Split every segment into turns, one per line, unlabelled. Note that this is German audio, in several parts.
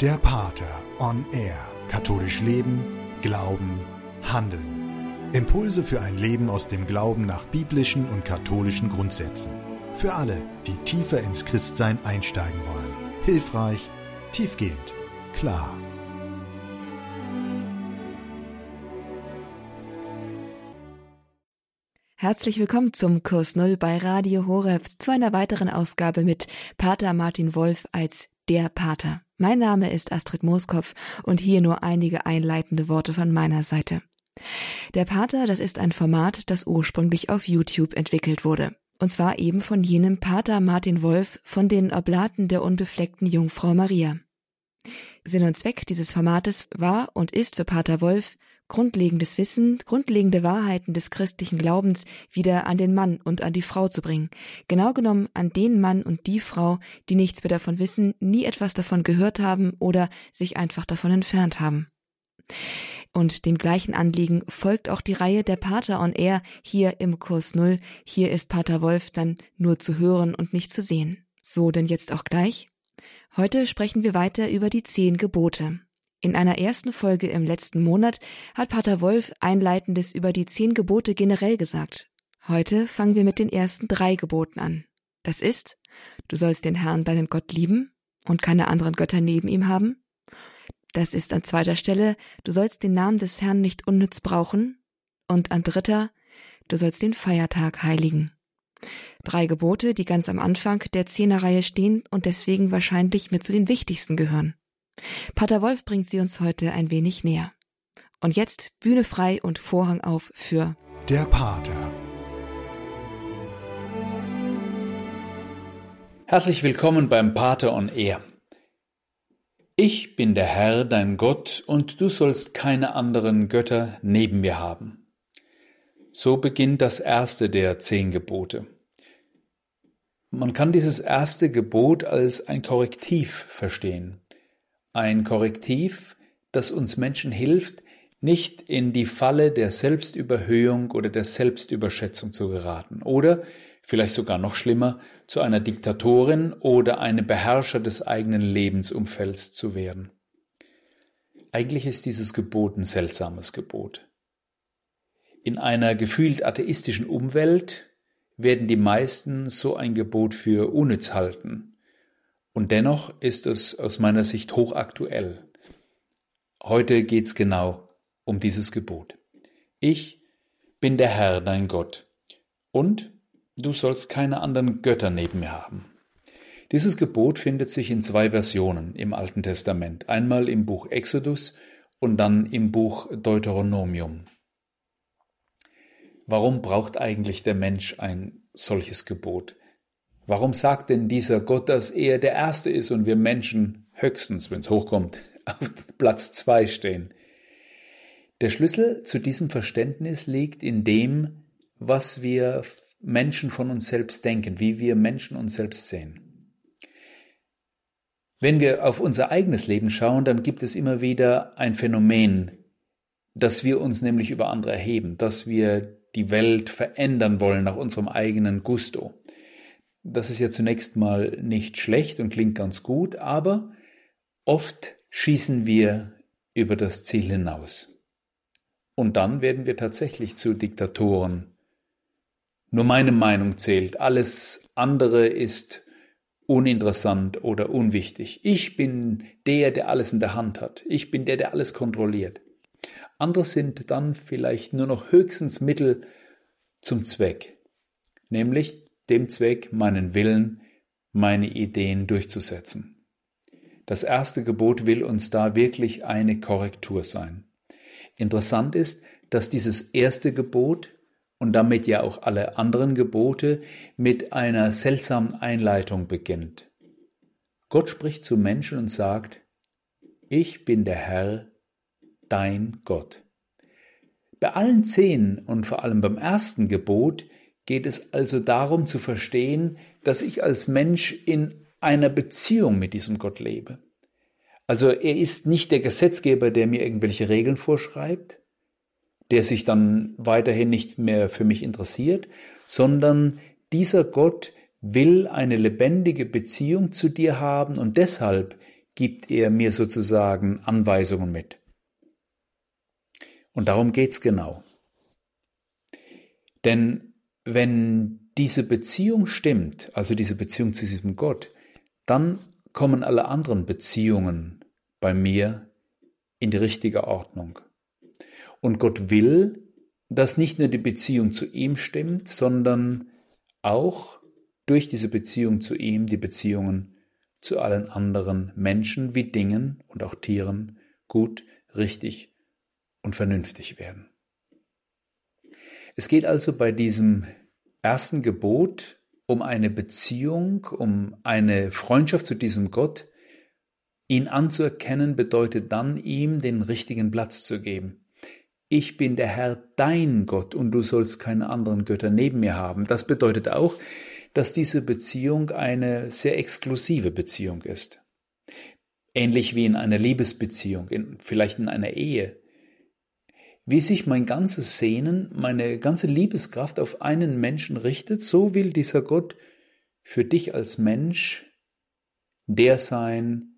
Der Pater on Air. Katholisch Leben, Glauben, Handeln. Impulse für ein Leben aus dem Glauben nach biblischen und katholischen Grundsätzen. Für alle, die tiefer ins Christsein einsteigen wollen. Hilfreich, tiefgehend, klar.
Herzlich willkommen zum Kurs Null bei Radio Horeb zu einer weiteren Ausgabe mit Pater Martin Wolf als der Pater. Mein Name ist Astrid Mooskopf und hier nur einige einleitende Worte von meiner Seite. Der Pater, das ist ein Format, das ursprünglich auf YouTube entwickelt wurde. Und zwar eben von jenem Pater Martin Wolf von den Oblaten der unbefleckten Jungfrau Maria. Sinn und Zweck dieses Formates war und ist für Pater Wolf, grundlegendes Wissen, grundlegende Wahrheiten des christlichen Glaubens wieder an den Mann und an die Frau zu bringen. Genau genommen an den Mann und die Frau, die nichts mehr davon wissen, nie etwas davon gehört haben oder sich einfach davon entfernt haben. Und dem gleichen Anliegen folgt auch die Reihe der Pater on Air hier im Kurs Null. Hier ist Pater Wolf dann nur zu hören und nicht zu sehen. So denn jetzt auch gleich? Heute sprechen wir weiter über die zehn Gebote. In einer ersten Folge im letzten Monat hat Pater Wolf Einleitendes über die zehn Gebote generell gesagt. Heute fangen wir mit den ersten drei Geboten an. Das ist, du sollst den Herrn deinen Gott lieben und keine anderen Götter neben ihm haben. Das ist an zweiter Stelle, du sollst den Namen des Herrn nicht unnütz brauchen. Und an dritter, du sollst den Feiertag heiligen. Drei Gebote, die ganz am Anfang der Zehnerreihe stehen und deswegen wahrscheinlich mit zu den wichtigsten gehören. Pater Wolf bringt sie uns heute ein wenig näher. Und jetzt Bühne frei und Vorhang auf für
Der Pater.
Herzlich willkommen beim Pater on Air. Ich bin der Herr, dein Gott, und du sollst keine anderen Götter neben mir haben. So beginnt das erste der zehn Gebote. Man kann dieses erste Gebot als ein Korrektiv verstehen ein Korrektiv, das uns Menschen hilft, nicht in die Falle der Selbstüberhöhung oder der Selbstüberschätzung zu geraten oder vielleicht sogar noch schlimmer, zu einer Diktatorin oder einem Beherrscher des eigenen Lebensumfelds zu werden. Eigentlich ist dieses Gebot ein seltsames Gebot. In einer gefühlt atheistischen Umwelt werden die meisten so ein Gebot für unnütz halten und dennoch ist es aus meiner Sicht hochaktuell. Heute geht's genau um dieses Gebot. Ich bin der Herr, dein Gott, und du sollst keine anderen Götter neben mir haben. Dieses Gebot findet sich in zwei Versionen im Alten Testament, einmal im Buch Exodus und dann im Buch Deuteronomium. Warum braucht eigentlich der Mensch ein solches Gebot? Warum sagt denn dieser Gott, dass er der Erste ist und wir Menschen höchstens, wenn es hochkommt, auf Platz zwei stehen? Der Schlüssel zu diesem Verständnis liegt in dem, was wir Menschen von uns selbst denken, wie wir Menschen uns selbst sehen. Wenn wir auf unser eigenes Leben schauen, dann gibt es immer wieder ein Phänomen, dass wir uns nämlich über andere erheben, dass wir die Welt verändern wollen nach unserem eigenen Gusto. Das ist ja zunächst mal nicht schlecht und klingt ganz gut, aber oft schießen wir über das Ziel hinaus. Und dann werden wir tatsächlich zu Diktatoren. Nur meine Meinung zählt, alles andere ist uninteressant oder unwichtig. Ich bin der, der alles in der Hand hat. Ich bin der, der alles kontrolliert. Andere sind dann vielleicht nur noch höchstens Mittel zum Zweck, nämlich dem Zweck, meinen Willen, meine Ideen durchzusetzen. Das erste Gebot will uns da wirklich eine Korrektur sein. Interessant ist, dass dieses erste Gebot und damit ja auch alle anderen Gebote mit einer seltsamen Einleitung beginnt. Gott spricht zu Menschen und sagt, ich bin der Herr, dein Gott. Bei allen zehn und vor allem beim ersten Gebot geht es also darum zu verstehen, dass ich als Mensch in einer Beziehung mit diesem Gott lebe. Also er ist nicht der Gesetzgeber, der mir irgendwelche Regeln vorschreibt, der sich dann weiterhin nicht mehr für mich interessiert, sondern dieser Gott will eine lebendige Beziehung zu dir haben und deshalb gibt er mir sozusagen Anweisungen mit. Und darum geht's genau. Denn wenn diese Beziehung stimmt, also diese Beziehung zu diesem Gott, dann kommen alle anderen Beziehungen bei mir in die richtige Ordnung. Und Gott will, dass nicht nur die Beziehung zu ihm stimmt, sondern auch durch diese Beziehung zu ihm die Beziehungen zu allen anderen Menschen wie Dingen und auch Tieren gut, richtig und vernünftig werden. Es geht also bei diesem ersten Gebot um eine Beziehung, um eine Freundschaft zu diesem Gott. Ihn anzuerkennen bedeutet dann, ihm den richtigen Platz zu geben. Ich bin der Herr, dein Gott, und du sollst keine anderen Götter neben mir haben. Das bedeutet auch, dass diese Beziehung eine sehr exklusive Beziehung ist. Ähnlich wie in einer Liebesbeziehung, in, vielleicht in einer Ehe. Wie sich mein ganzes Sehnen, meine ganze Liebeskraft auf einen Menschen richtet, so will dieser Gott für dich als Mensch der sein,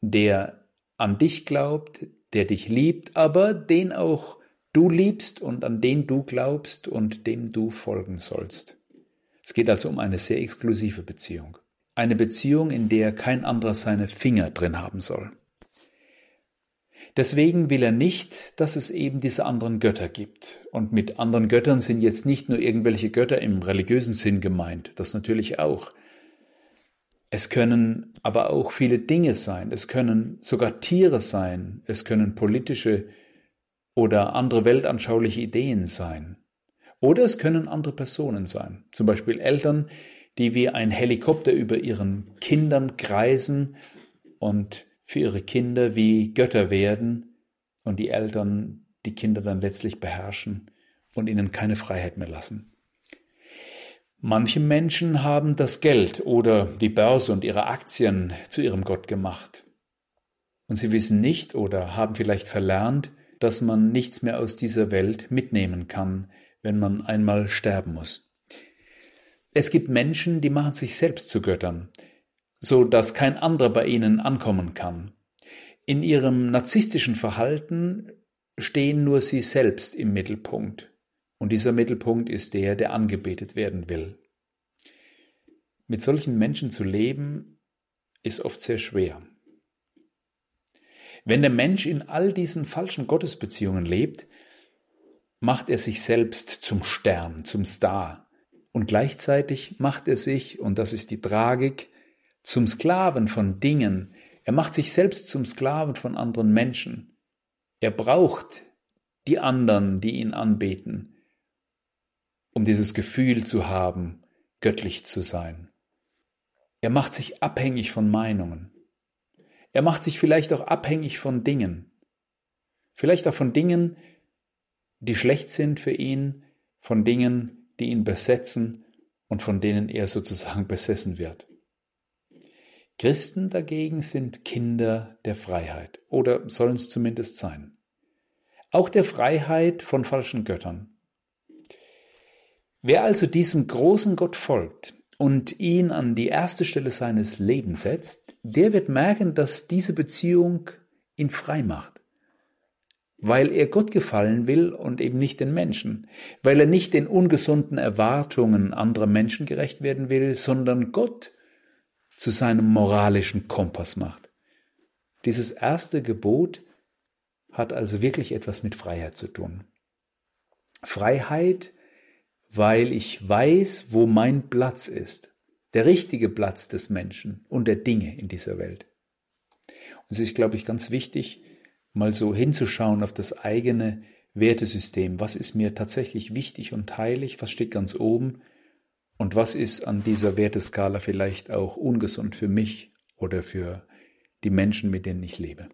der an dich glaubt, der dich liebt, aber den auch du liebst und an den du glaubst und dem du folgen sollst. Es geht also um eine sehr exklusive Beziehung. Eine Beziehung, in der kein anderer seine Finger drin haben soll. Deswegen will er nicht, dass es eben diese anderen Götter gibt. Und mit anderen Göttern sind jetzt nicht nur irgendwelche Götter im religiösen Sinn gemeint, das natürlich auch. Es können aber auch viele Dinge sein, es können sogar Tiere sein, es können politische oder andere weltanschauliche Ideen sein. Oder es können andere Personen sein, zum Beispiel Eltern, die wie ein Helikopter über ihren Kindern kreisen und für ihre Kinder wie Götter werden und die Eltern die Kinder dann letztlich beherrschen und ihnen keine Freiheit mehr lassen. Manche Menschen haben das Geld oder die Börse und ihre Aktien zu ihrem Gott gemacht. Und sie wissen nicht oder haben vielleicht verlernt, dass man nichts mehr aus dieser Welt mitnehmen kann, wenn man einmal sterben muss. Es gibt Menschen, die machen sich selbst zu Göttern so dass kein anderer bei ihnen ankommen kann. In ihrem narzisstischen Verhalten stehen nur sie selbst im Mittelpunkt, und dieser Mittelpunkt ist der, der angebetet werden will. Mit solchen Menschen zu leben, ist oft sehr schwer. Wenn der Mensch in all diesen falschen Gottesbeziehungen lebt, macht er sich selbst zum Stern, zum Star. Und gleichzeitig macht er sich, und das ist die Tragik, zum Sklaven von Dingen. Er macht sich selbst zum Sklaven von anderen Menschen. Er braucht die anderen, die ihn anbeten, um dieses Gefühl zu haben, göttlich zu sein. Er macht sich abhängig von Meinungen. Er macht sich vielleicht auch abhängig von Dingen. Vielleicht auch von Dingen, die schlecht sind für ihn, von Dingen, die ihn besetzen und von denen er sozusagen besessen wird. Christen dagegen sind Kinder der Freiheit oder sollen es zumindest sein. Auch der Freiheit von falschen Göttern. Wer also diesem großen Gott folgt und ihn an die erste Stelle seines Lebens setzt, der wird merken, dass diese Beziehung ihn frei macht. Weil er Gott gefallen will und eben nicht den Menschen. Weil er nicht den ungesunden Erwartungen anderer Menschen gerecht werden will, sondern Gott zu seinem moralischen Kompass macht. Dieses erste Gebot hat also wirklich etwas mit Freiheit zu tun. Freiheit, weil ich weiß, wo mein Platz ist, der richtige Platz des Menschen und der Dinge in dieser Welt. Und es ist, glaube ich, ganz wichtig, mal so hinzuschauen auf das eigene Wertesystem. Was ist mir tatsächlich wichtig und heilig? Was steht ganz oben? Und was ist an dieser Werteskala vielleicht auch ungesund für mich oder für die Menschen, mit denen ich lebe?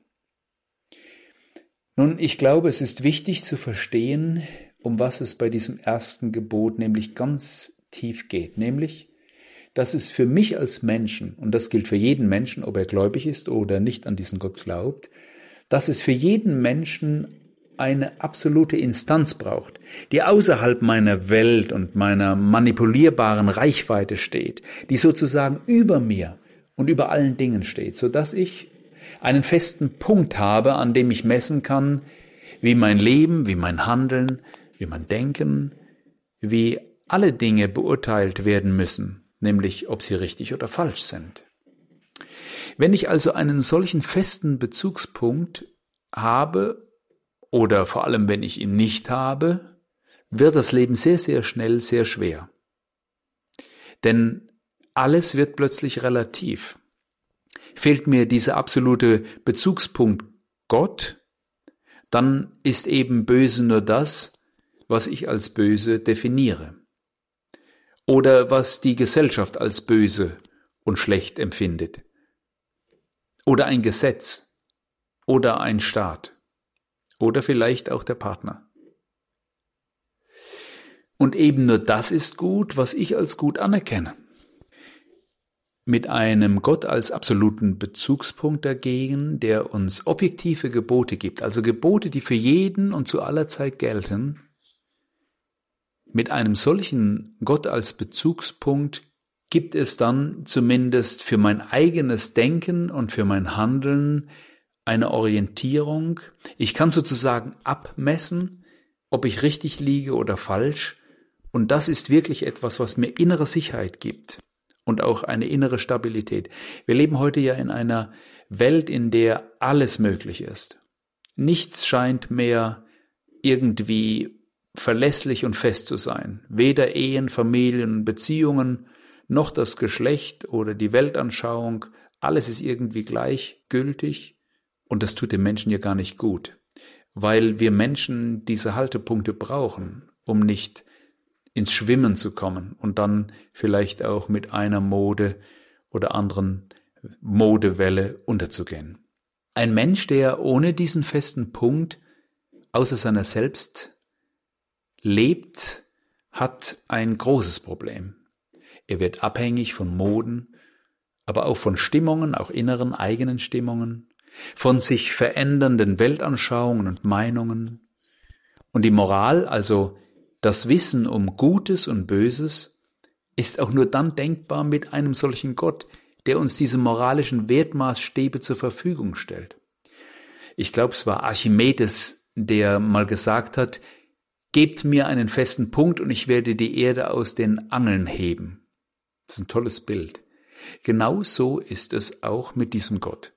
Nun, ich glaube, es ist wichtig zu verstehen, um was es bei diesem ersten Gebot nämlich ganz tief geht, nämlich, dass es für mich als Menschen, und das gilt für jeden Menschen, ob er gläubig ist oder nicht an diesen Gott glaubt, dass es für jeden Menschen eine absolute Instanz braucht, die außerhalb meiner Welt und meiner manipulierbaren Reichweite steht, die sozusagen über mir und über allen Dingen steht, so dass ich einen festen Punkt habe, an dem ich messen kann, wie mein Leben, wie mein Handeln, wie mein Denken, wie alle Dinge beurteilt werden müssen, nämlich ob sie richtig oder falsch sind. Wenn ich also einen solchen festen Bezugspunkt habe, oder vor allem wenn ich ihn nicht habe, wird das Leben sehr, sehr schnell sehr schwer. Denn alles wird plötzlich relativ. Fehlt mir dieser absolute Bezugspunkt Gott, dann ist eben böse nur das, was ich als böse definiere. Oder was die Gesellschaft als böse und schlecht empfindet. Oder ein Gesetz. Oder ein Staat. Oder vielleicht auch der Partner. Und eben nur das ist gut, was ich als gut anerkenne. Mit einem Gott als absoluten Bezugspunkt dagegen, der uns objektive Gebote gibt, also Gebote, die für jeden und zu aller Zeit gelten, mit einem solchen Gott als Bezugspunkt gibt es dann zumindest für mein eigenes Denken und für mein Handeln eine Orientierung. Ich kann sozusagen abmessen, ob ich richtig liege oder falsch. Und das ist wirklich etwas, was mir innere Sicherheit gibt und auch eine innere Stabilität. Wir leben heute ja in einer Welt, in der alles möglich ist. Nichts scheint mehr irgendwie verlässlich und fest zu sein. Weder Ehen, Familien, Beziehungen, noch das Geschlecht oder die Weltanschauung, alles ist irgendwie gleichgültig und das tut dem Menschen ja gar nicht gut, weil wir Menschen diese Haltepunkte brauchen, um nicht ins Schwimmen zu kommen und dann vielleicht auch mit einer Mode oder anderen Modewelle unterzugehen. Ein Mensch, der ohne diesen festen Punkt außer seiner selbst lebt, hat ein großes Problem. Er wird abhängig von Moden, aber auch von Stimmungen, auch inneren eigenen Stimmungen, von sich verändernden Weltanschauungen und Meinungen. Und die Moral, also das Wissen um Gutes und Böses, ist auch nur dann denkbar mit einem solchen Gott, der uns diese moralischen Wertmaßstäbe zur Verfügung stellt. Ich glaube, es war Archimedes, der mal gesagt hat, Gebt mir einen festen Punkt und ich werde die Erde aus den Angeln heben. Das ist ein tolles Bild. Genau so ist es auch mit diesem Gott.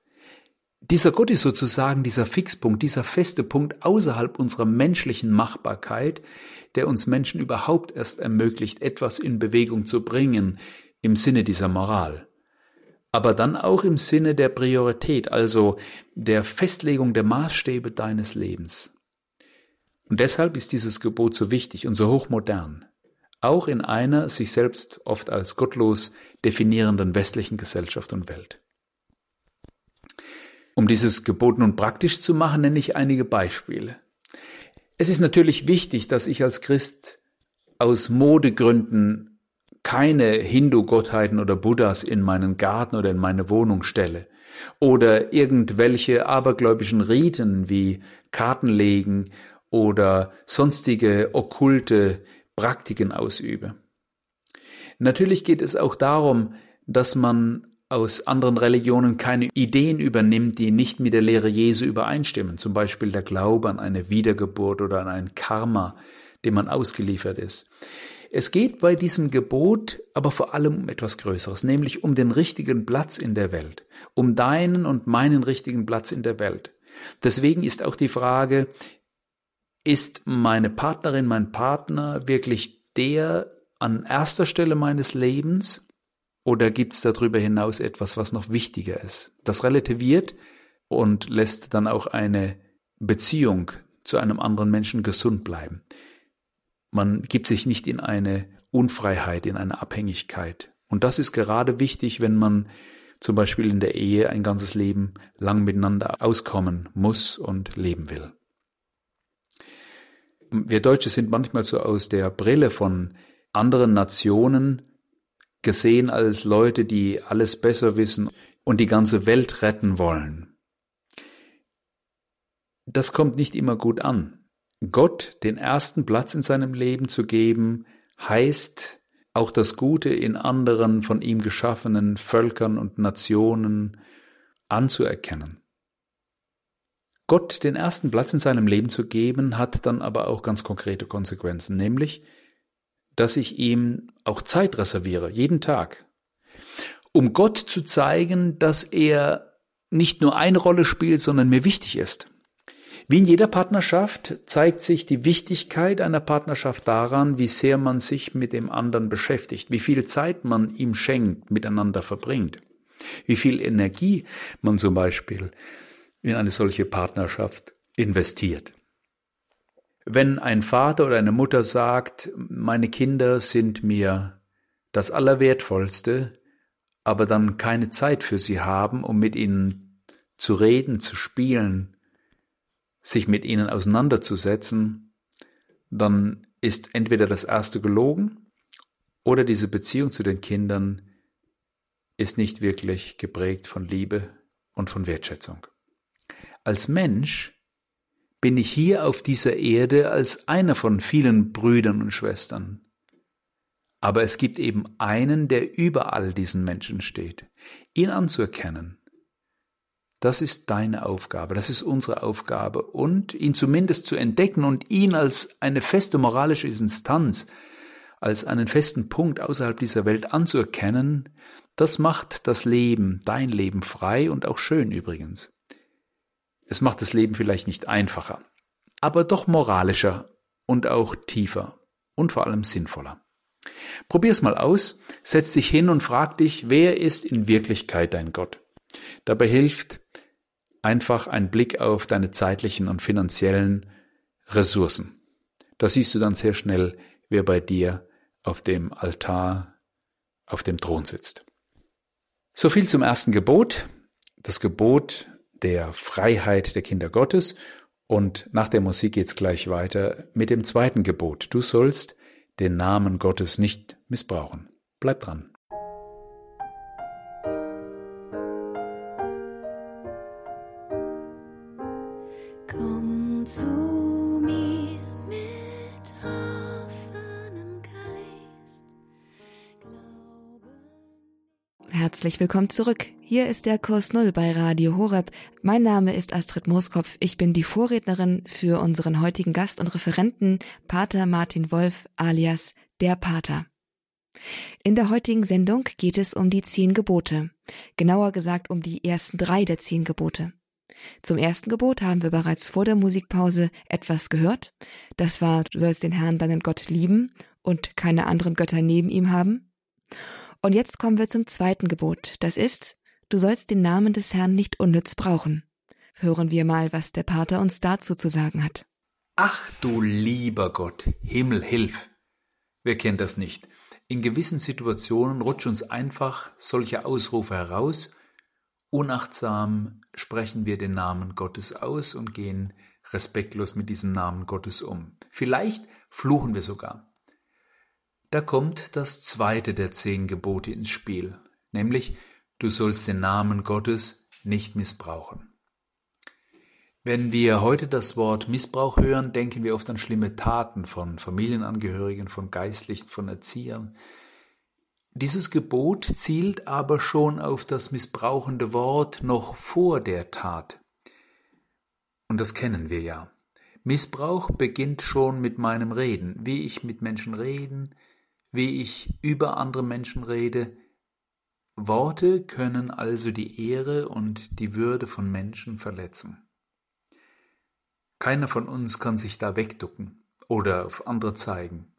Dieser Gott ist sozusagen dieser Fixpunkt, dieser feste Punkt außerhalb unserer menschlichen Machbarkeit, der uns Menschen überhaupt erst ermöglicht, etwas in Bewegung zu bringen im Sinne dieser Moral. Aber dann auch im Sinne der Priorität, also der Festlegung der Maßstäbe deines Lebens. Und deshalb ist dieses Gebot so wichtig und so hochmodern, auch in einer sich selbst oft als gottlos definierenden westlichen Gesellschaft und Welt. Um dieses Gebot nun praktisch zu machen, nenne ich einige Beispiele. Es ist natürlich wichtig, dass ich als Christ aus Modegründen keine Hindu-Gottheiten oder Buddhas in meinen Garten oder in meine Wohnung stelle oder irgendwelche abergläubischen Riten wie Kartenlegen oder sonstige okkulte Praktiken ausübe. Natürlich geht es auch darum, dass man aus anderen Religionen keine Ideen übernimmt, die nicht mit der Lehre Jesu übereinstimmen, zum Beispiel der Glaube an eine Wiedergeburt oder an ein Karma, dem man ausgeliefert ist. Es geht bei diesem Gebot aber vor allem um etwas Größeres, nämlich um den richtigen Platz in der Welt, um deinen und meinen richtigen Platz in der Welt. Deswegen ist auch die Frage, ist meine Partnerin, mein Partner wirklich der an erster Stelle meines Lebens oder gibt es darüber hinaus etwas, was noch wichtiger ist? Das relativiert und lässt dann auch eine Beziehung zu einem anderen Menschen gesund bleiben. Man gibt sich nicht in eine Unfreiheit, in eine Abhängigkeit. Und das ist gerade wichtig, wenn man zum Beispiel in der Ehe ein ganzes Leben lang miteinander auskommen muss und leben will wir Deutsche sind manchmal so aus der Brille von anderen Nationen gesehen als Leute, die alles besser wissen und die ganze Welt retten wollen. Das kommt nicht immer gut an. Gott den ersten Platz in seinem Leben zu geben, heißt auch das Gute in anderen von ihm geschaffenen Völkern und Nationen anzuerkennen. Gott den ersten Platz in seinem Leben zu geben, hat dann aber auch ganz konkrete Konsequenzen, nämlich, dass ich ihm auch Zeit reserviere, jeden Tag, um Gott zu zeigen, dass er nicht nur eine Rolle spielt, sondern mir wichtig ist. Wie in jeder Partnerschaft zeigt sich die Wichtigkeit einer Partnerschaft daran, wie sehr man sich mit dem anderen beschäftigt, wie viel Zeit man ihm schenkt, miteinander verbringt, wie viel Energie man zum Beispiel in eine solche Partnerschaft investiert. Wenn ein Vater oder eine Mutter sagt, meine Kinder sind mir das Allerwertvollste, aber dann keine Zeit für sie haben, um mit ihnen zu reden, zu spielen, sich mit ihnen auseinanderzusetzen, dann ist entweder das erste gelogen oder diese Beziehung zu den Kindern ist nicht wirklich geprägt von Liebe und von Wertschätzung. Als Mensch bin ich hier auf dieser Erde als einer von vielen Brüdern und Schwestern. Aber es gibt eben einen, der über all diesen Menschen steht. Ihn anzuerkennen, das ist deine Aufgabe, das ist unsere Aufgabe. Und ihn zumindest zu entdecken und ihn als eine feste moralische Instanz, als einen festen Punkt außerhalb dieser Welt anzuerkennen, das macht das Leben, dein Leben frei und auch schön übrigens. Es macht das Leben vielleicht nicht einfacher, aber doch moralischer und auch tiefer und vor allem sinnvoller. Probier's mal aus, setz dich hin und frag dich, wer ist in Wirklichkeit dein Gott? Dabei hilft einfach ein Blick auf deine zeitlichen und finanziellen Ressourcen. Da siehst du dann sehr schnell, wer bei dir auf dem Altar, auf dem Thron sitzt. So viel zum ersten Gebot, das Gebot der Freiheit der Kinder Gottes. Und nach der Musik geht's gleich weiter mit dem zweiten Gebot. Du sollst den Namen Gottes nicht missbrauchen. Bleib dran.
Herzlich willkommen zurück. Hier ist der Kurs Null bei Radio Horeb. Mein Name ist Astrid Mooskopf. Ich bin die Vorrednerin für unseren heutigen Gast und Referenten, Pater Martin Wolf alias der Pater. In der heutigen Sendung geht es um die zehn Gebote. Genauer gesagt um die ersten drei der zehn Gebote. Zum ersten Gebot haben wir bereits vor der Musikpause etwas gehört. Das war, du sollst den Herrn deinen Gott lieben und keine anderen Götter neben ihm haben. Und jetzt kommen wir zum zweiten Gebot. Das ist, du sollst den Namen des Herrn nicht unnütz brauchen. Hören wir mal, was der Pater uns dazu zu sagen hat.
Ach du lieber Gott, Himmel, hilf! Wer kennt das nicht? In gewissen Situationen rutschen uns einfach solche Ausrufe heraus. Unachtsam sprechen wir den Namen Gottes aus und gehen respektlos mit diesem Namen Gottes um. Vielleicht fluchen wir sogar. Da kommt das zweite der zehn Gebote ins Spiel, nämlich du sollst den Namen Gottes nicht missbrauchen. Wenn wir heute das Wort Missbrauch hören, denken wir oft an schlimme Taten von Familienangehörigen, von Geistlichen, von Erziehern. Dieses Gebot zielt aber schon auf das missbrauchende Wort noch vor der Tat. Und das kennen wir ja. Missbrauch beginnt schon mit meinem Reden, wie ich mit Menschen reden, wie ich über andere Menschen rede. Worte können also die Ehre und die Würde von Menschen verletzen. Keiner von uns kann sich da wegducken oder auf andere zeigen.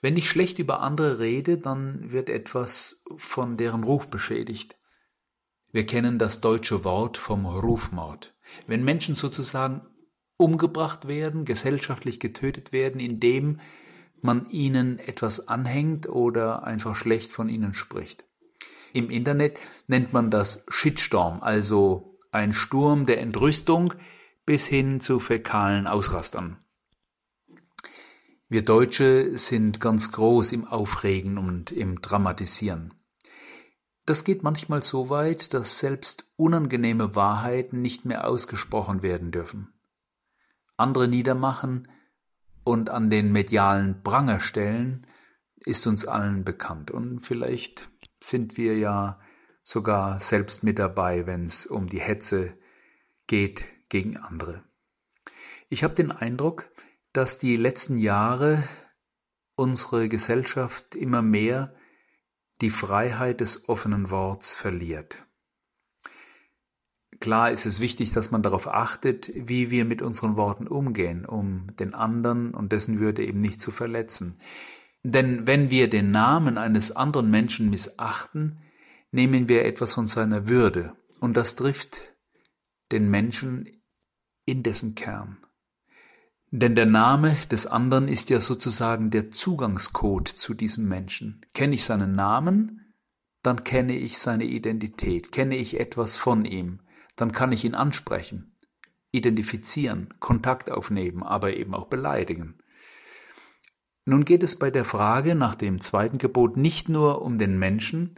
Wenn ich schlecht über andere rede, dann wird etwas von deren Ruf beschädigt. Wir kennen das deutsche Wort vom Rufmord. Wenn Menschen sozusagen umgebracht werden, gesellschaftlich getötet werden, indem man ihnen etwas anhängt oder einfach schlecht von ihnen spricht. Im Internet nennt man das Shitstorm, also ein Sturm der Entrüstung bis hin zu fäkalen Ausrastern. Wir Deutsche sind ganz groß im Aufregen und im Dramatisieren. Das geht manchmal so weit, dass selbst unangenehme Wahrheiten nicht mehr ausgesprochen werden dürfen. Andere niedermachen, und an den medialen Pranger stellen, ist uns allen bekannt. Und vielleicht sind wir ja sogar selbst mit dabei, wenn es um die Hetze geht gegen andere. Ich habe den Eindruck, dass die letzten Jahre unsere Gesellschaft immer mehr die Freiheit des offenen Worts verliert. Klar ist es wichtig, dass man darauf achtet, wie wir mit unseren Worten umgehen, um den anderen und dessen Würde eben nicht zu verletzen. Denn wenn wir den Namen eines anderen Menschen missachten, nehmen wir etwas von seiner Würde und das trifft den Menschen in dessen Kern. Denn der Name des anderen ist ja sozusagen der Zugangscode zu diesem Menschen. Kenne ich seinen Namen, dann kenne ich seine Identität, kenne ich etwas von ihm, dann kann ich ihn ansprechen, identifizieren, Kontakt aufnehmen, aber eben auch beleidigen. Nun geht es bei der Frage nach dem zweiten Gebot nicht nur um den Menschen,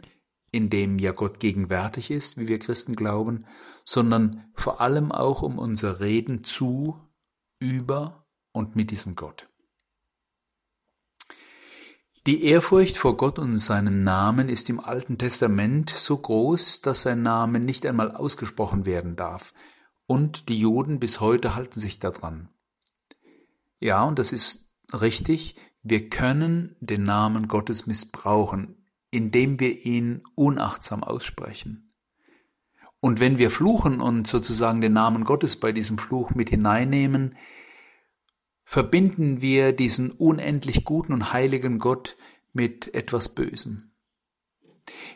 in dem ja Gott gegenwärtig ist, wie wir Christen glauben, sondern vor allem auch um unser Reden zu, über und mit diesem Gott. Die Ehrfurcht vor Gott und seinen Namen ist im Alten Testament so groß, dass sein Name nicht einmal ausgesprochen werden darf, und die Juden bis heute halten sich daran. Ja, und das ist richtig, wir können den Namen Gottes missbrauchen, indem wir ihn unachtsam aussprechen. Und wenn wir fluchen und sozusagen den Namen Gottes bei diesem Fluch mit hineinnehmen, verbinden wir diesen unendlich guten und heiligen Gott mit etwas Bösem.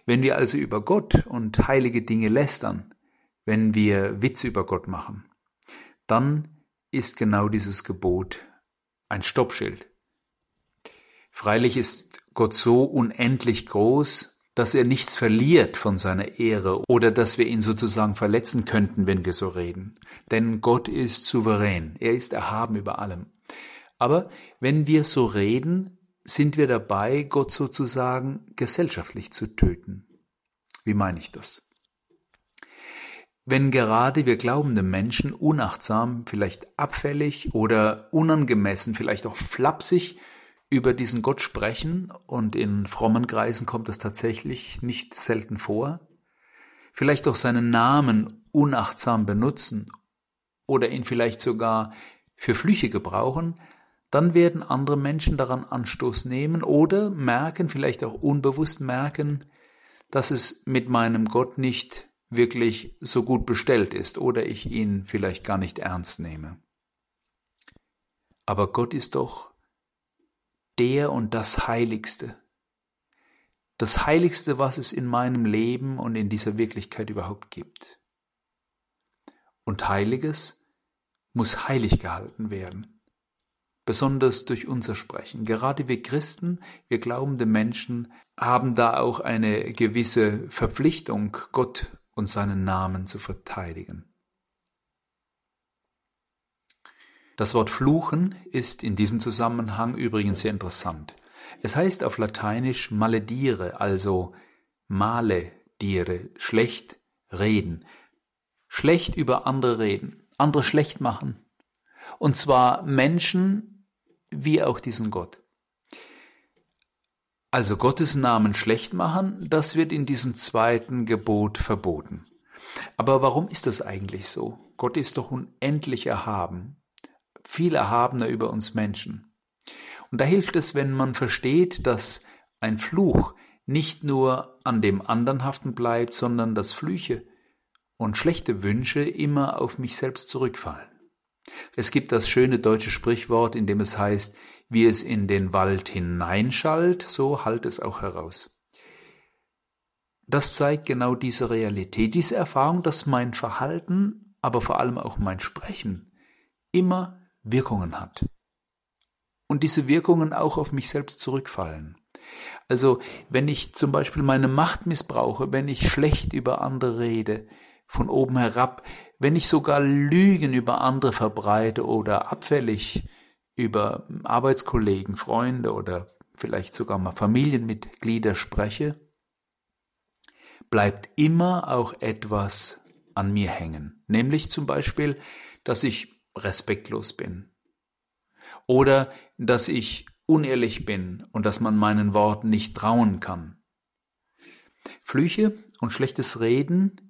Wenn wir also über Gott und heilige Dinge lästern, wenn wir Witze über Gott machen, dann ist genau dieses Gebot ein Stoppschild. Freilich ist Gott so unendlich groß, dass er nichts verliert von seiner Ehre oder dass wir ihn sozusagen verletzen könnten, wenn wir so reden. Denn Gott ist souverän, er ist erhaben über allem. Aber wenn wir so reden, sind wir dabei, Gott sozusagen gesellschaftlich zu töten. Wie meine ich das? Wenn gerade wir glaubende Menschen unachtsam, vielleicht abfällig oder unangemessen, vielleicht auch flapsig über diesen Gott sprechen, und in frommen Kreisen kommt das tatsächlich nicht selten vor, vielleicht auch seinen Namen unachtsam benutzen oder ihn vielleicht sogar für Flüche gebrauchen, dann werden andere Menschen daran Anstoß nehmen oder merken, vielleicht auch unbewusst merken, dass es mit meinem Gott nicht wirklich so gut bestellt ist oder ich ihn vielleicht gar nicht ernst nehme. Aber Gott ist doch der und das Heiligste. Das Heiligste, was es in meinem Leben und in dieser Wirklichkeit überhaupt gibt. Und Heiliges muss heilig gehalten werden besonders durch unser Sprechen. Gerade wir Christen, wir glaubende Menschen, haben da auch eine gewisse Verpflichtung, Gott und seinen Namen zu verteidigen. Das Wort fluchen ist in diesem Zusammenhang übrigens sehr interessant. Es heißt auf Lateinisch maledire, also male dire, schlecht reden, schlecht über andere reden, andere schlecht machen. Und zwar Menschen, wie auch diesen Gott. Also Gottes Namen schlecht machen, das wird in diesem zweiten Gebot verboten. Aber warum ist das eigentlich so? Gott ist doch unendlich erhaben, viel erhabener über uns Menschen. Und da hilft es, wenn man versteht, dass ein Fluch nicht nur an dem anderen haften bleibt, sondern dass Flüche und schlechte Wünsche immer auf mich selbst zurückfallen. Es gibt das schöne deutsche Sprichwort, in dem es heißt, wie es in den Wald hineinschallt, so hallt es auch heraus. Das zeigt genau diese Realität, diese Erfahrung, dass mein Verhalten, aber vor allem auch mein Sprechen immer Wirkungen hat. Und diese Wirkungen auch auf mich selbst zurückfallen. Also wenn ich zum Beispiel meine Macht missbrauche, wenn ich schlecht über andere rede, von oben herab, wenn ich sogar Lügen über andere verbreite oder abfällig über Arbeitskollegen, Freunde oder vielleicht sogar mal Familienmitglieder spreche, bleibt immer auch etwas an mir hängen. Nämlich zum Beispiel, dass ich respektlos bin oder dass ich unehrlich bin und dass man meinen Worten nicht trauen kann. Flüche und schlechtes Reden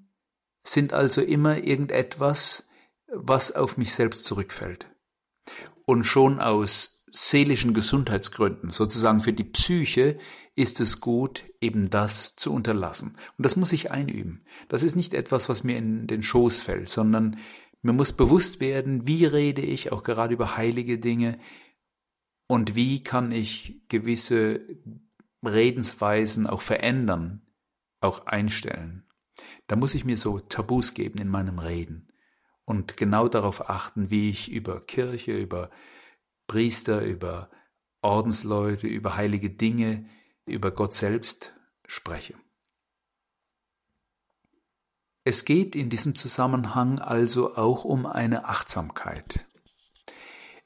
sind also immer irgendetwas, was auf mich selbst zurückfällt. Und schon aus seelischen Gesundheitsgründen, sozusagen für die Psyche, ist es gut, eben das zu unterlassen. Und das muss ich einüben. Das ist nicht etwas, was mir in den Schoß fällt, sondern mir muss bewusst werden, wie rede ich auch gerade über heilige Dinge und wie kann ich gewisse Redensweisen auch verändern, auch einstellen. Da muss ich mir so Tabus geben in meinem Reden und genau darauf achten, wie ich über Kirche, über Priester, über Ordensleute, über heilige Dinge, über Gott selbst spreche. Es geht in diesem Zusammenhang also auch um eine Achtsamkeit.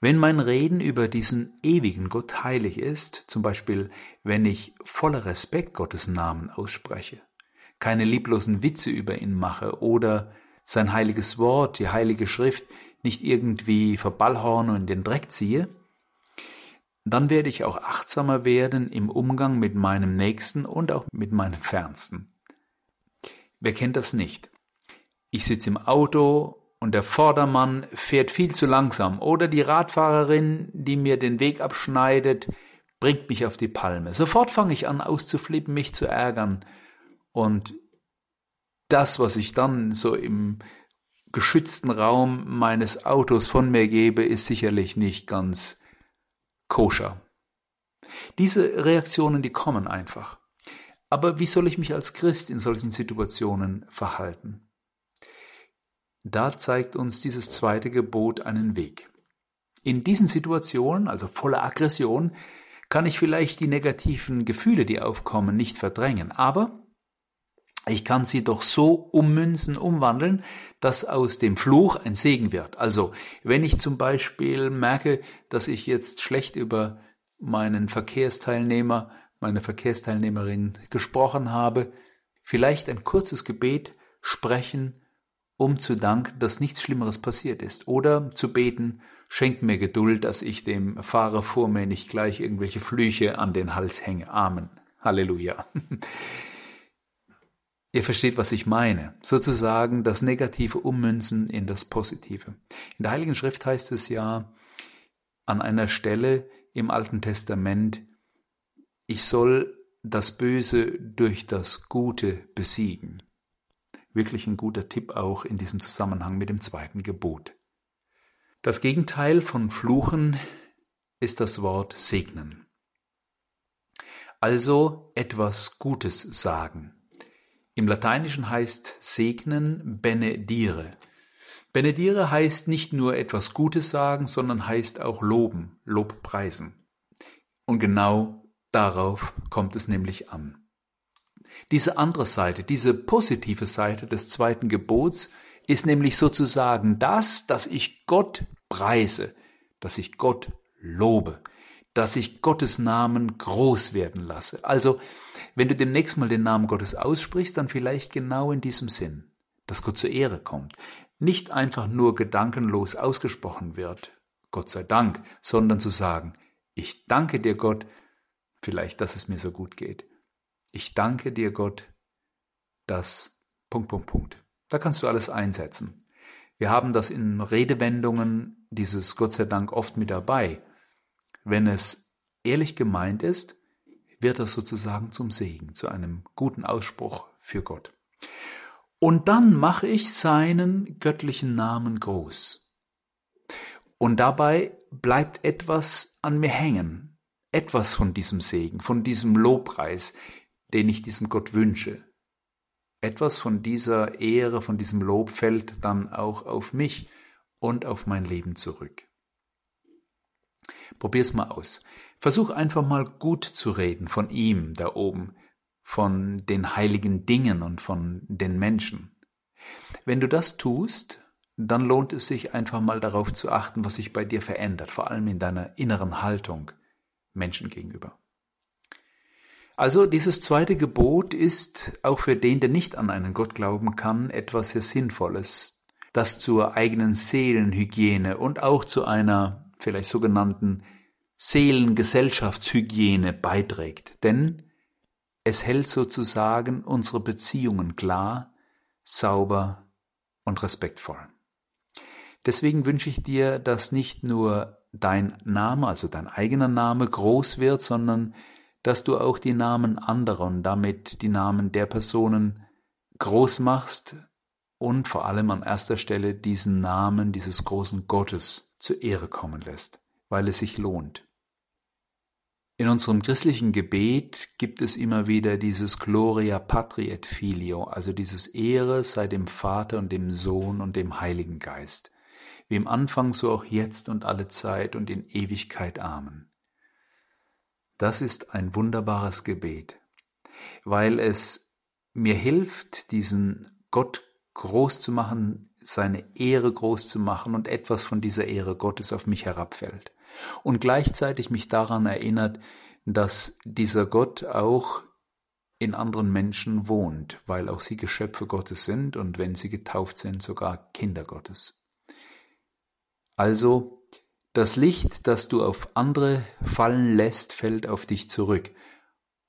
Wenn mein Reden über diesen ewigen Gott heilig ist, zum Beispiel wenn ich voller Respekt Gottes Namen ausspreche, keine lieblosen Witze über ihn mache oder sein heiliges Wort, die heilige Schrift nicht irgendwie verballhorne und in den Dreck ziehe, dann werde ich auch achtsamer werden im Umgang mit meinem Nächsten und auch mit meinem Fernsten. Wer kennt das nicht? Ich sitze im Auto und der Vordermann fährt viel zu langsam oder die Radfahrerin, die mir den Weg abschneidet, bringt mich auf die Palme. Sofort fange ich an auszuflippen, mich zu ärgern und das, was ich dann so im geschützten Raum meines Autos von mir gebe, ist sicherlich nicht ganz koscher. Diese Reaktionen, die kommen einfach. Aber wie soll ich mich als Christ in solchen Situationen verhalten? Da zeigt uns dieses zweite Gebot einen Weg. In diesen Situationen, also voller Aggression, kann ich vielleicht die negativen Gefühle, die aufkommen, nicht verdrängen, aber ich kann sie doch so ummünzen, umwandeln, dass aus dem Fluch ein Segen wird. Also, wenn ich zum Beispiel merke, dass ich jetzt schlecht über meinen Verkehrsteilnehmer, meine Verkehrsteilnehmerin gesprochen habe, vielleicht ein kurzes Gebet sprechen, um zu danken, dass nichts Schlimmeres passiert ist. Oder zu beten, schenk mir Geduld, dass ich dem Fahrer vor mir nicht gleich irgendwelche Flüche an den Hals hänge. Amen. Halleluja. Ihr versteht, was ich meine. Sozusagen das Negative ummünzen in das Positive. In der Heiligen Schrift heißt es ja an einer Stelle im Alten Testament, ich soll das Böse durch das Gute besiegen. Wirklich ein guter Tipp auch in diesem Zusammenhang mit dem zweiten Gebot. Das Gegenteil von Fluchen ist das Wort segnen. Also etwas Gutes sagen. Im Lateinischen heißt segnen benedire. Benedire heißt nicht nur etwas Gutes sagen, sondern heißt auch loben, Lobpreisen. Und genau darauf kommt es nämlich an. Diese andere Seite, diese positive Seite des zweiten Gebots ist nämlich sozusagen das, dass ich Gott preise, dass ich Gott lobe, dass ich Gottes Namen groß werden lasse. Also, wenn du demnächst mal den Namen Gottes aussprichst, dann vielleicht genau in diesem Sinn, dass Gott zur Ehre kommt. Nicht einfach nur gedankenlos ausgesprochen wird, Gott sei Dank, sondern zu sagen, ich danke dir Gott, vielleicht, dass es mir so gut geht. Ich danke dir Gott, dass Punkt, Punkt, Punkt. Da kannst du alles einsetzen. Wir haben das in Redewendungen, dieses Gott sei Dank oft mit dabei. Wenn es ehrlich gemeint ist, wird das sozusagen zum Segen, zu einem guten Ausspruch für Gott. Und dann mache ich seinen göttlichen Namen groß. Und dabei bleibt etwas an mir hängen, etwas von diesem Segen, von diesem Lobpreis, den ich diesem Gott wünsche. Etwas von dieser Ehre, von diesem Lob fällt dann auch auf mich und auf mein Leben zurück. Probier's mal aus. Versuch einfach mal gut zu reden von ihm da oben, von den heiligen Dingen und von den Menschen. Wenn du das tust, dann lohnt es sich einfach mal darauf zu achten, was sich bei dir verändert, vor allem in deiner inneren Haltung Menschen gegenüber. Also dieses zweite Gebot ist auch für den, der nicht an einen Gott glauben kann, etwas sehr Sinnvolles, das zur eigenen Seelenhygiene und auch zu einer vielleicht sogenannten Seelengesellschaftshygiene beiträgt, denn es hält sozusagen unsere Beziehungen klar, sauber und respektvoll. Deswegen wünsche ich dir, dass nicht nur dein Name, also dein eigener Name groß wird, sondern dass du auch die Namen anderer und damit die Namen der Personen groß machst und vor allem an erster Stelle diesen Namen dieses großen Gottes zur Ehre kommen lässt, weil es sich lohnt. In unserem christlichen Gebet gibt es immer wieder dieses Gloria Patri et Filio, also dieses Ehre sei dem Vater und dem Sohn und dem Heiligen Geist, wie im Anfang so auch jetzt und alle Zeit und in Ewigkeit. Amen. Das ist ein wunderbares Gebet, weil es mir hilft, diesen Gott groß zu machen, seine Ehre groß zu machen und etwas von dieser Ehre Gottes auf mich herabfällt und gleichzeitig mich daran erinnert, dass dieser Gott auch in anderen Menschen wohnt, weil auch sie Geschöpfe Gottes sind und wenn sie getauft sind, sogar Kinder Gottes. Also, das Licht, das du auf andere fallen lässt, fällt auf dich zurück.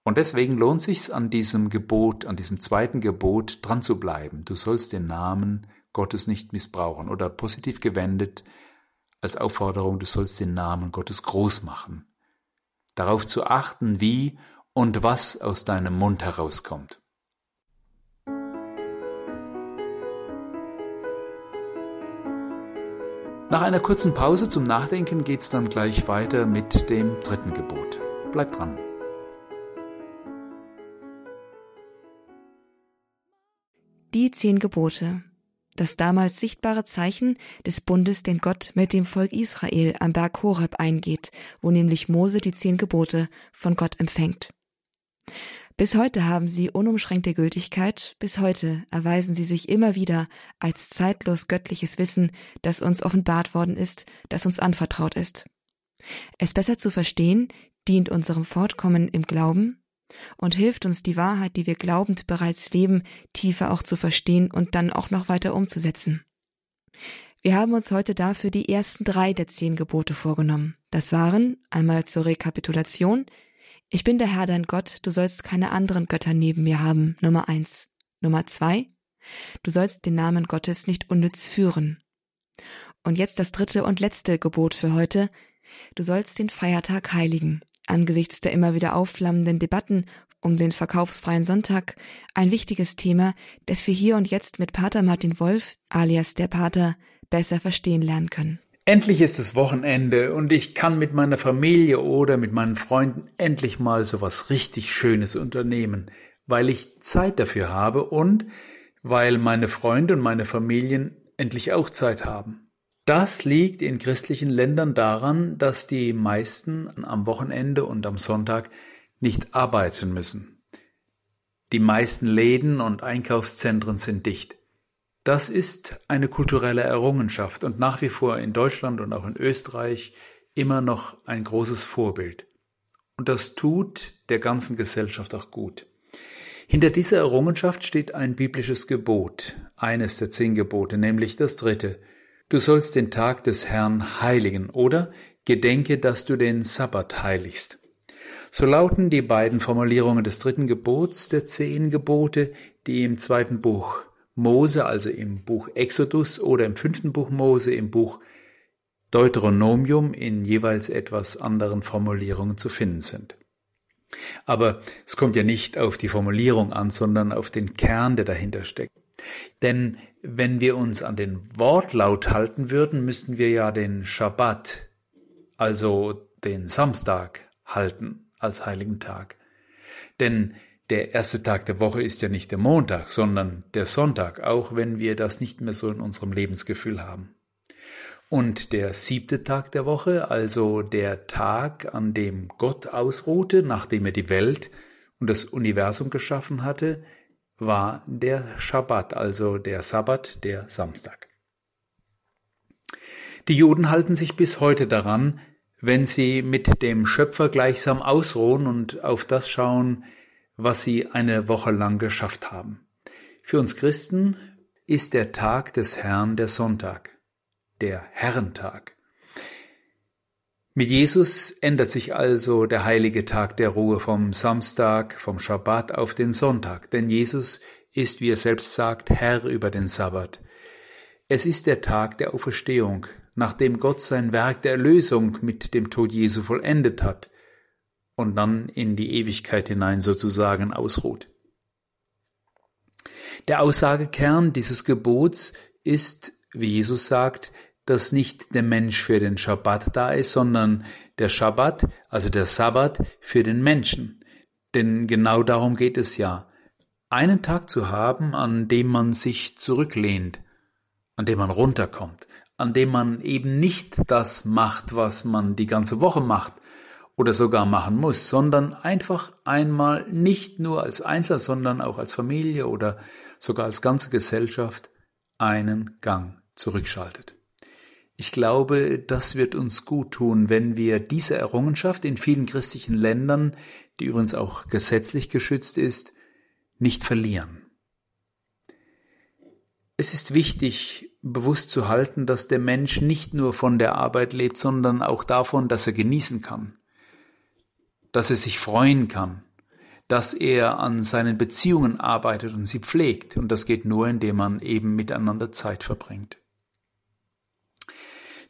Und deswegen lohnt sich's an diesem Gebot, an diesem zweiten Gebot dran zu bleiben. Du sollst den Namen Gottes nicht missbrauchen oder positiv gewendet, als Aufforderung, du sollst den Namen Gottes groß machen. Darauf zu achten, wie und was aus deinem Mund herauskommt. Nach einer kurzen Pause zum Nachdenken geht's dann gleich weiter mit dem dritten Gebot. Bleib dran.
Die zehn Gebote das damals sichtbare Zeichen des Bundes, den Gott mit dem Volk Israel am Berg Horeb eingeht, wo nämlich Mose die zehn Gebote von Gott empfängt. Bis heute haben sie unumschränkte Gültigkeit, bis heute erweisen sie sich immer wieder als zeitlos göttliches Wissen, das uns offenbart worden ist, das uns anvertraut ist. Es besser zu verstehen, dient unserem Fortkommen im Glauben, und hilft uns, die Wahrheit, die wir glaubend bereits leben, tiefer auch zu verstehen und dann auch noch weiter umzusetzen. Wir haben uns heute dafür die ersten drei der zehn Gebote vorgenommen. Das waren einmal zur Rekapitulation Ich bin der Herr dein Gott, du sollst keine anderen Götter neben mir haben, Nummer eins. Nummer zwei Du sollst den Namen Gottes nicht unnütz führen. Und jetzt das dritte und letzte Gebot für heute Du sollst den Feiertag heiligen angesichts der immer wieder aufflammenden Debatten um den verkaufsfreien Sonntag ein wichtiges Thema, das wir hier und jetzt mit Pater Martin Wolf, alias der Pater, besser verstehen lernen können.
Endlich ist es Wochenende und ich kann mit meiner Familie oder mit meinen Freunden endlich mal so was richtig Schönes unternehmen, weil ich Zeit dafür habe und weil meine Freunde und meine Familien endlich auch Zeit haben. Das liegt in christlichen Ländern daran, dass die meisten am Wochenende und am Sonntag nicht arbeiten müssen. Die meisten Läden und Einkaufszentren sind dicht. Das ist eine kulturelle Errungenschaft und nach wie vor in Deutschland und auch in Österreich immer noch ein großes Vorbild. Und das tut der ganzen Gesellschaft auch gut. Hinter dieser Errungenschaft steht ein biblisches Gebot, eines der zehn Gebote, nämlich das dritte, Du sollst den Tag des Herrn heiligen oder gedenke, dass du den Sabbat heiligst. So lauten die beiden Formulierungen des dritten Gebots der zehn Gebote, die im zweiten Buch Mose, also im Buch Exodus oder im fünften Buch Mose, im Buch Deuteronomium in jeweils etwas anderen Formulierungen zu finden sind. Aber es kommt ja nicht auf die Formulierung an, sondern auf den Kern, der dahinter steckt. Denn wenn wir uns an den Wortlaut halten würden, müssten wir ja den Schabbat, also den Samstag, halten als heiligen Tag. Denn der erste Tag der Woche ist ja nicht der Montag, sondern der Sonntag, auch wenn wir das nicht mehr so in unserem Lebensgefühl haben. Und der siebte Tag der Woche, also der Tag, an dem Gott ausruhte, nachdem er die Welt und das Universum geschaffen hatte, war der Schabbat, also der Sabbat, der Samstag. Die Juden halten sich bis heute daran, wenn sie mit dem Schöpfer gleichsam ausruhen und auf das schauen, was sie eine Woche lang geschafft haben. Für uns Christen ist der Tag des Herrn der Sonntag, der Herrentag. Mit Jesus ändert sich also der heilige Tag der Ruhe vom Samstag, vom Schabbat auf den Sonntag, denn Jesus ist, wie er selbst sagt, Herr über den Sabbat. Es ist der Tag der Auferstehung, nachdem Gott sein Werk der Erlösung mit dem Tod Jesu vollendet hat und dann in die Ewigkeit hinein sozusagen ausruht. Der Aussagekern dieses Gebots ist, wie Jesus sagt, dass nicht der Mensch für den Schabbat da ist, sondern der Schabbat, also der Sabbat, für den Menschen. Denn genau darum geht es ja, einen Tag zu haben, an dem man sich zurücklehnt, an dem man runterkommt, an dem man eben nicht das macht, was man die ganze Woche macht oder sogar machen muss, sondern einfach einmal nicht nur als Einzelner, sondern auch als Familie oder sogar als ganze Gesellschaft einen Gang zurückschaltet. Ich glaube, das wird uns gut tun, wenn wir diese Errungenschaft in vielen christlichen Ländern, die übrigens auch gesetzlich geschützt ist, nicht verlieren. Es ist wichtig, bewusst zu halten, dass der Mensch nicht nur von der Arbeit lebt, sondern auch davon, dass er genießen kann, dass er sich freuen kann, dass er an seinen Beziehungen arbeitet und sie pflegt. Und das geht nur, indem man eben miteinander Zeit verbringt.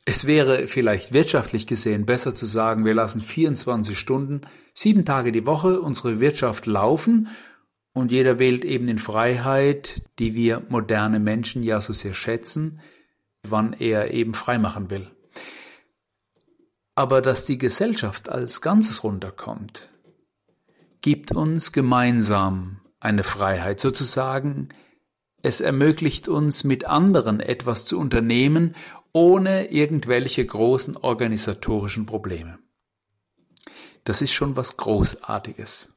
Es wäre vielleicht wirtschaftlich gesehen besser zu sagen, wir lassen 24 Stunden, sieben Tage die Woche unsere Wirtschaft laufen und jeder wählt eben in Freiheit, die wir moderne Menschen ja so sehr schätzen, wann er eben freimachen will. Aber dass die Gesellschaft als Ganzes runterkommt, gibt uns gemeinsam eine Freiheit, sozusagen, es ermöglicht uns mit anderen etwas zu unternehmen ohne irgendwelche großen organisatorischen Probleme. Das ist schon was Großartiges.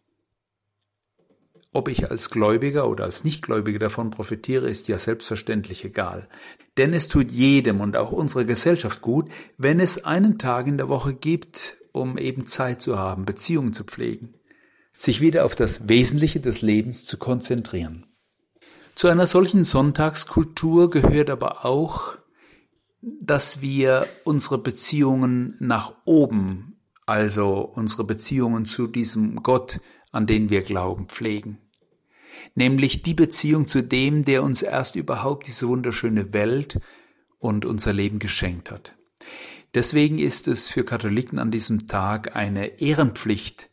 Ob ich als Gläubiger oder als Nichtgläubiger davon profitiere, ist ja selbstverständlich egal. Denn es tut jedem und auch unserer Gesellschaft gut, wenn es einen Tag in der Woche gibt, um eben Zeit zu haben, Beziehungen zu pflegen, sich wieder auf das Wesentliche des Lebens zu konzentrieren. Zu einer solchen Sonntagskultur gehört aber auch dass wir unsere Beziehungen nach oben, also unsere Beziehungen zu diesem Gott, an den wir glauben, pflegen. Nämlich die Beziehung zu dem, der uns erst überhaupt diese wunderschöne Welt und unser Leben geschenkt hat. Deswegen ist es für Katholiken an diesem Tag eine Ehrenpflicht,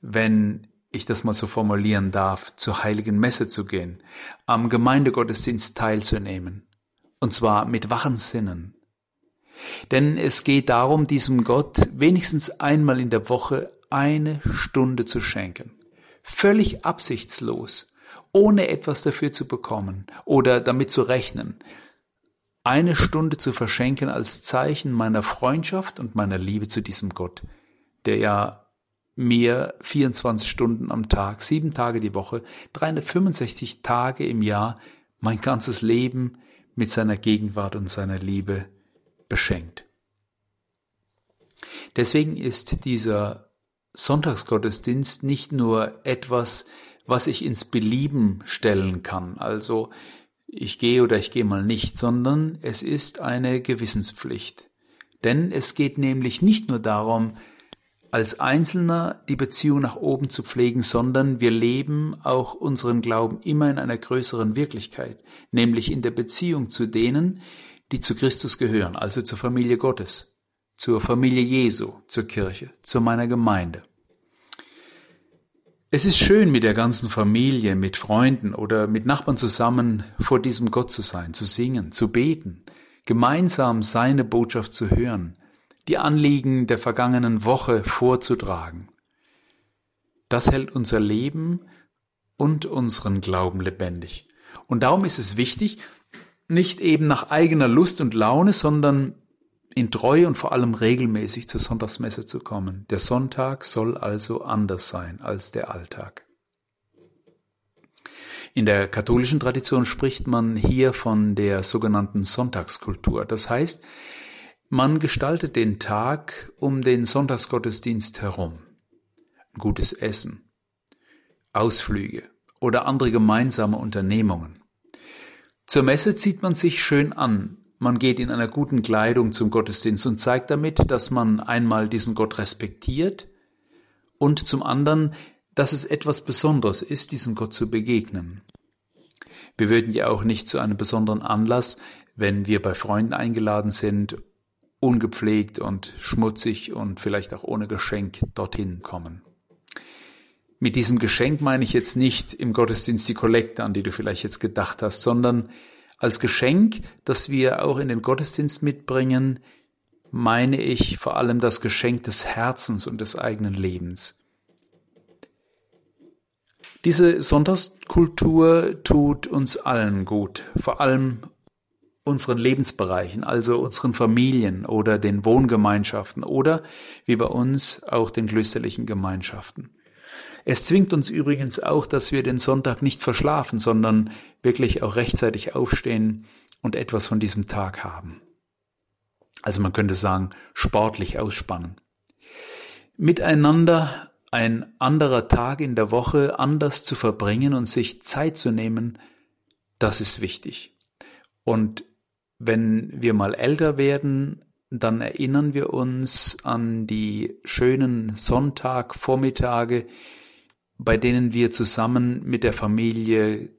wenn ich das mal so formulieren darf, zur heiligen Messe zu gehen, am Gemeindegottesdienst teilzunehmen, und zwar mit wachen Sinnen. Denn es geht darum, diesem Gott wenigstens einmal in der Woche eine Stunde zu schenken. Völlig absichtslos, ohne etwas dafür zu bekommen oder damit zu rechnen. Eine Stunde zu verschenken als Zeichen meiner Freundschaft und meiner Liebe zu diesem Gott, der ja mir 24 Stunden am Tag, sieben Tage die Woche, 365 Tage im Jahr, mein ganzes Leben mit seiner Gegenwart und seiner Liebe beschenkt. Deswegen ist dieser Sonntagsgottesdienst nicht nur etwas, was ich ins Belieben stellen kann, also ich gehe oder ich gehe mal nicht, sondern es ist eine Gewissenspflicht. Denn es geht nämlich nicht nur darum, als Einzelner die Beziehung nach oben zu pflegen, sondern wir leben auch unseren Glauben immer in einer größeren Wirklichkeit, nämlich in der Beziehung zu denen, die zu Christus gehören, also zur Familie Gottes, zur Familie Jesu, zur Kirche, zu meiner Gemeinde. Es ist schön, mit der ganzen Familie, mit Freunden oder mit Nachbarn zusammen vor diesem Gott zu sein, zu singen, zu beten, gemeinsam seine Botschaft zu hören, die Anliegen der vergangenen Woche vorzutragen. Das hält unser Leben und unseren Glauben lebendig. Und darum ist es wichtig, nicht eben nach eigener Lust und Laune, sondern in Treue und vor allem regelmäßig zur Sonntagsmesse zu kommen. Der Sonntag soll also anders sein als der Alltag. In der katholischen Tradition spricht man hier von der sogenannten Sonntagskultur. Das heißt, man gestaltet den Tag um den Sonntagsgottesdienst herum. Gutes Essen, Ausflüge oder andere gemeinsame Unternehmungen. Zur Messe zieht man sich schön an. Man geht in einer guten Kleidung zum Gottesdienst und zeigt damit, dass man einmal diesen Gott respektiert und zum anderen, dass es etwas Besonderes ist, diesem Gott zu begegnen. Wir würden ja auch nicht zu einem besonderen Anlass, wenn wir bei Freunden eingeladen sind, ungepflegt und schmutzig und vielleicht auch ohne Geschenk dorthin kommen. Mit diesem Geschenk meine ich jetzt nicht im Gottesdienst die Kollekte, an die du vielleicht jetzt gedacht hast, sondern als Geschenk, das wir auch in den Gottesdienst mitbringen, meine ich vor allem das Geschenk des Herzens und des eigenen Lebens. Diese Sonntagskultur tut uns allen gut, vor allem unseren Lebensbereichen, also unseren Familien oder den Wohngemeinschaften oder wie bei uns auch den klösterlichen Gemeinschaften. Es zwingt uns übrigens auch, dass wir den Sonntag nicht verschlafen, sondern wirklich auch rechtzeitig aufstehen und etwas von diesem Tag haben. Also man könnte sagen, sportlich ausspannen. Miteinander ein anderer Tag in der Woche anders zu verbringen und sich Zeit zu nehmen, das ist wichtig. Und wenn wir mal älter werden, dann erinnern wir uns an die schönen Sonntagvormittage, bei denen wir zusammen mit der Familie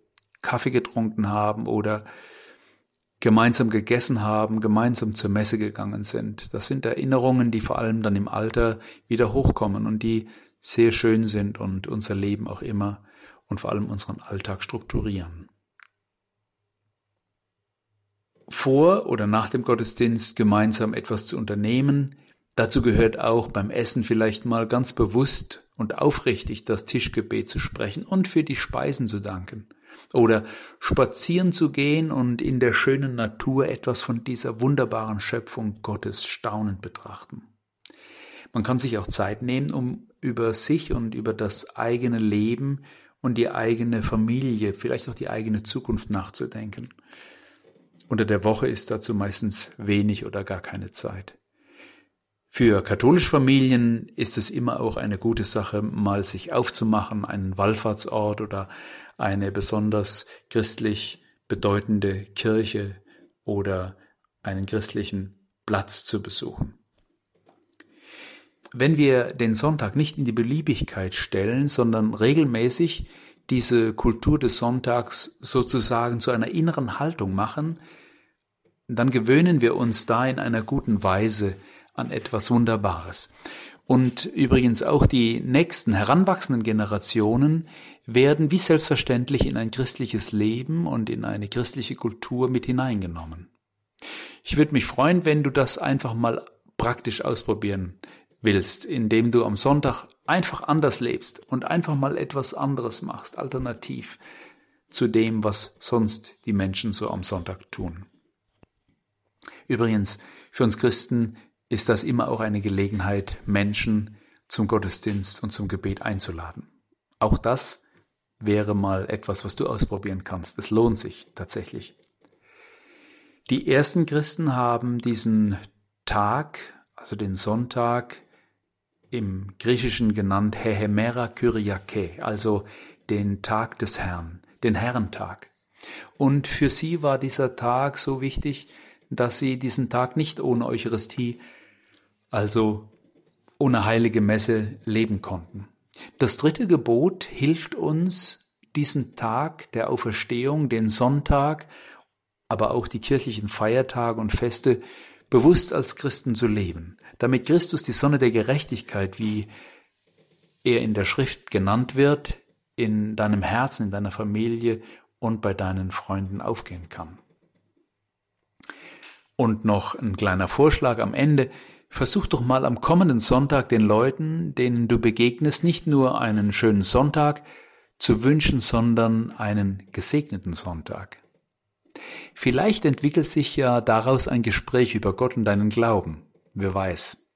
Kaffee getrunken haben oder gemeinsam gegessen haben, gemeinsam zur Messe gegangen sind. Das sind Erinnerungen, die vor allem dann im Alter wieder hochkommen und die sehr schön sind und unser Leben auch immer und vor allem unseren Alltag strukturieren. Vor oder nach dem Gottesdienst gemeinsam etwas zu unternehmen, dazu gehört auch beim Essen vielleicht mal ganz bewusst und aufrichtig das Tischgebet zu sprechen und für die Speisen zu danken. Oder spazieren zu gehen und in der schönen Natur etwas von dieser wunderbaren Schöpfung Gottes staunend betrachten. Man kann sich auch Zeit nehmen, um über sich und über das eigene Leben und die eigene Familie, vielleicht auch die eigene Zukunft nachzudenken. Unter der Woche ist dazu meistens wenig oder gar keine Zeit. Für katholische Familien ist es immer auch eine gute Sache, mal sich aufzumachen, einen Wallfahrtsort oder eine besonders christlich bedeutende Kirche oder einen christlichen Platz zu besuchen. Wenn wir den Sonntag nicht in die Beliebigkeit stellen, sondern regelmäßig diese Kultur des Sonntags sozusagen zu einer inneren Haltung machen, dann gewöhnen wir uns da in einer guten Weise an etwas Wunderbares. Und übrigens auch die nächsten heranwachsenden Generationen werden wie selbstverständlich in ein christliches Leben und in eine christliche Kultur mit hineingenommen. Ich würde mich freuen, wenn du das einfach mal praktisch ausprobieren willst, indem du am Sonntag einfach anders lebst und einfach mal etwas anderes machst, alternativ zu dem, was sonst die Menschen so am Sonntag tun. Übrigens, für uns Christen ist das immer auch eine Gelegenheit, Menschen zum Gottesdienst und zum Gebet einzuladen. Auch das wäre mal etwas, was du ausprobieren kannst. Es lohnt sich tatsächlich. Die ersten Christen haben diesen Tag, also den Sonntag, im Griechischen genannt Hehemera Kyriake, also den Tag des Herrn, den Herrentag. Und für sie war dieser Tag so wichtig, dass sie diesen Tag nicht ohne Eucharistie, also ohne heilige Messe leben konnten. Das dritte Gebot hilft uns, diesen Tag der Auferstehung, den Sonntag, aber auch die kirchlichen Feiertage und Feste bewusst als Christen zu leben, damit Christus die Sonne der Gerechtigkeit, wie er in der Schrift genannt wird, in deinem Herzen, in deiner Familie und bei deinen Freunden aufgehen kann. Und noch ein kleiner Vorschlag am Ende. Versuch doch mal am kommenden Sonntag den Leuten, denen du begegnest, nicht nur einen schönen Sonntag zu wünschen, sondern einen gesegneten Sonntag. Vielleicht entwickelt sich ja daraus ein Gespräch über Gott und deinen Glauben. Wer weiß.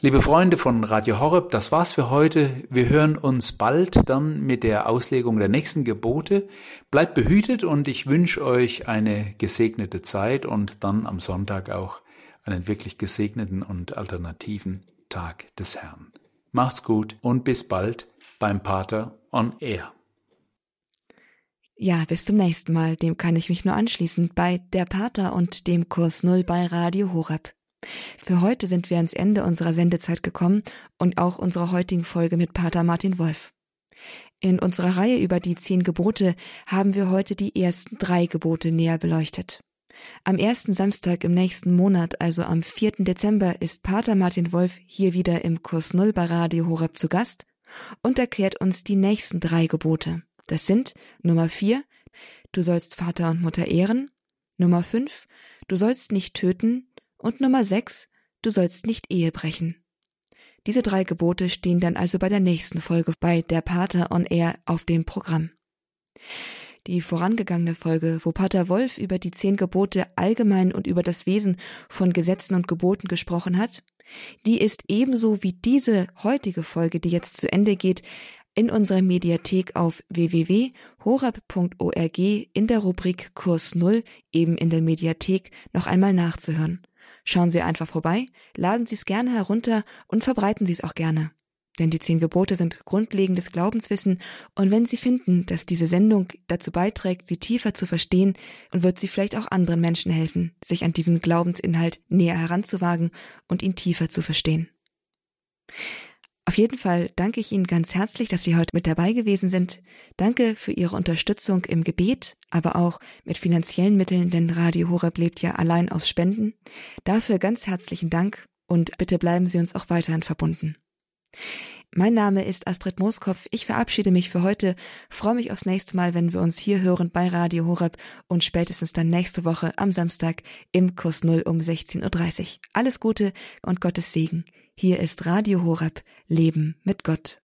Liebe Freunde von Radio Horeb, das war's für heute. Wir hören uns bald dann mit der Auslegung der nächsten Gebote. Bleibt behütet und ich wünsche euch eine gesegnete Zeit und dann am Sonntag auch einen wirklich gesegneten und alternativen Tag des Herrn. Macht's gut und bis bald beim Pater on Air.
Ja, bis zum nächsten Mal. Dem kann ich mich nur anschließen bei Der Pater und dem Kurs Null bei Radio Horeb. Für heute sind wir ans Ende unserer Sendezeit gekommen und auch unserer heutigen Folge mit Pater Martin Wolf. In unserer Reihe über die zehn Gebote haben wir heute die ersten drei Gebote näher beleuchtet. Am ersten Samstag im nächsten Monat, also am 4. Dezember, ist Pater Martin Wolf hier wieder im Kurs Null bei Radio Horeb zu Gast und erklärt uns die nächsten drei Gebote. Das sind Nummer 4, du sollst Vater und Mutter ehren, Nummer 5, du sollst nicht töten und Nummer 6, du sollst nicht Ehe brechen. Diese drei Gebote stehen dann also bei der nächsten Folge bei Der Pater on Air auf dem Programm. Die vorangegangene Folge, wo Pater Wolf über die zehn Gebote allgemein und über das Wesen von Gesetzen und Geboten gesprochen hat, die ist ebenso wie diese heutige Folge, die jetzt zu Ende geht, in unserer Mediathek auf www.horab.org in der Rubrik Kurs Null, eben in der Mediathek, noch einmal nachzuhören. Schauen Sie einfach vorbei, laden Sie es gerne herunter und verbreiten Sie es auch gerne. Denn die zehn Gebote sind grundlegendes Glaubenswissen und wenn Sie finden, dass diese Sendung dazu beiträgt, sie tiefer zu verstehen und wird sie vielleicht auch anderen Menschen helfen, sich an diesen Glaubensinhalt näher heranzuwagen und ihn tiefer zu verstehen. Auf jeden Fall danke ich Ihnen ganz herzlich, dass Sie heute mit dabei gewesen sind. Danke für Ihre Unterstützung im Gebet, aber auch mit finanziellen Mitteln, denn Radio Horeb lebt ja allein aus Spenden. Dafür ganz herzlichen Dank und bitte bleiben Sie uns auch weiterhin verbunden. Mein Name ist Astrid Mooskopf. Ich verabschiede mich für heute, freue mich aufs nächste Mal, wenn wir uns hier hören bei Radio Horeb und spätestens dann nächste Woche am Samstag im Kurs Null um 16.30 Uhr. Alles Gute und Gottes Segen. Hier ist Radio Horeb, Leben mit Gott.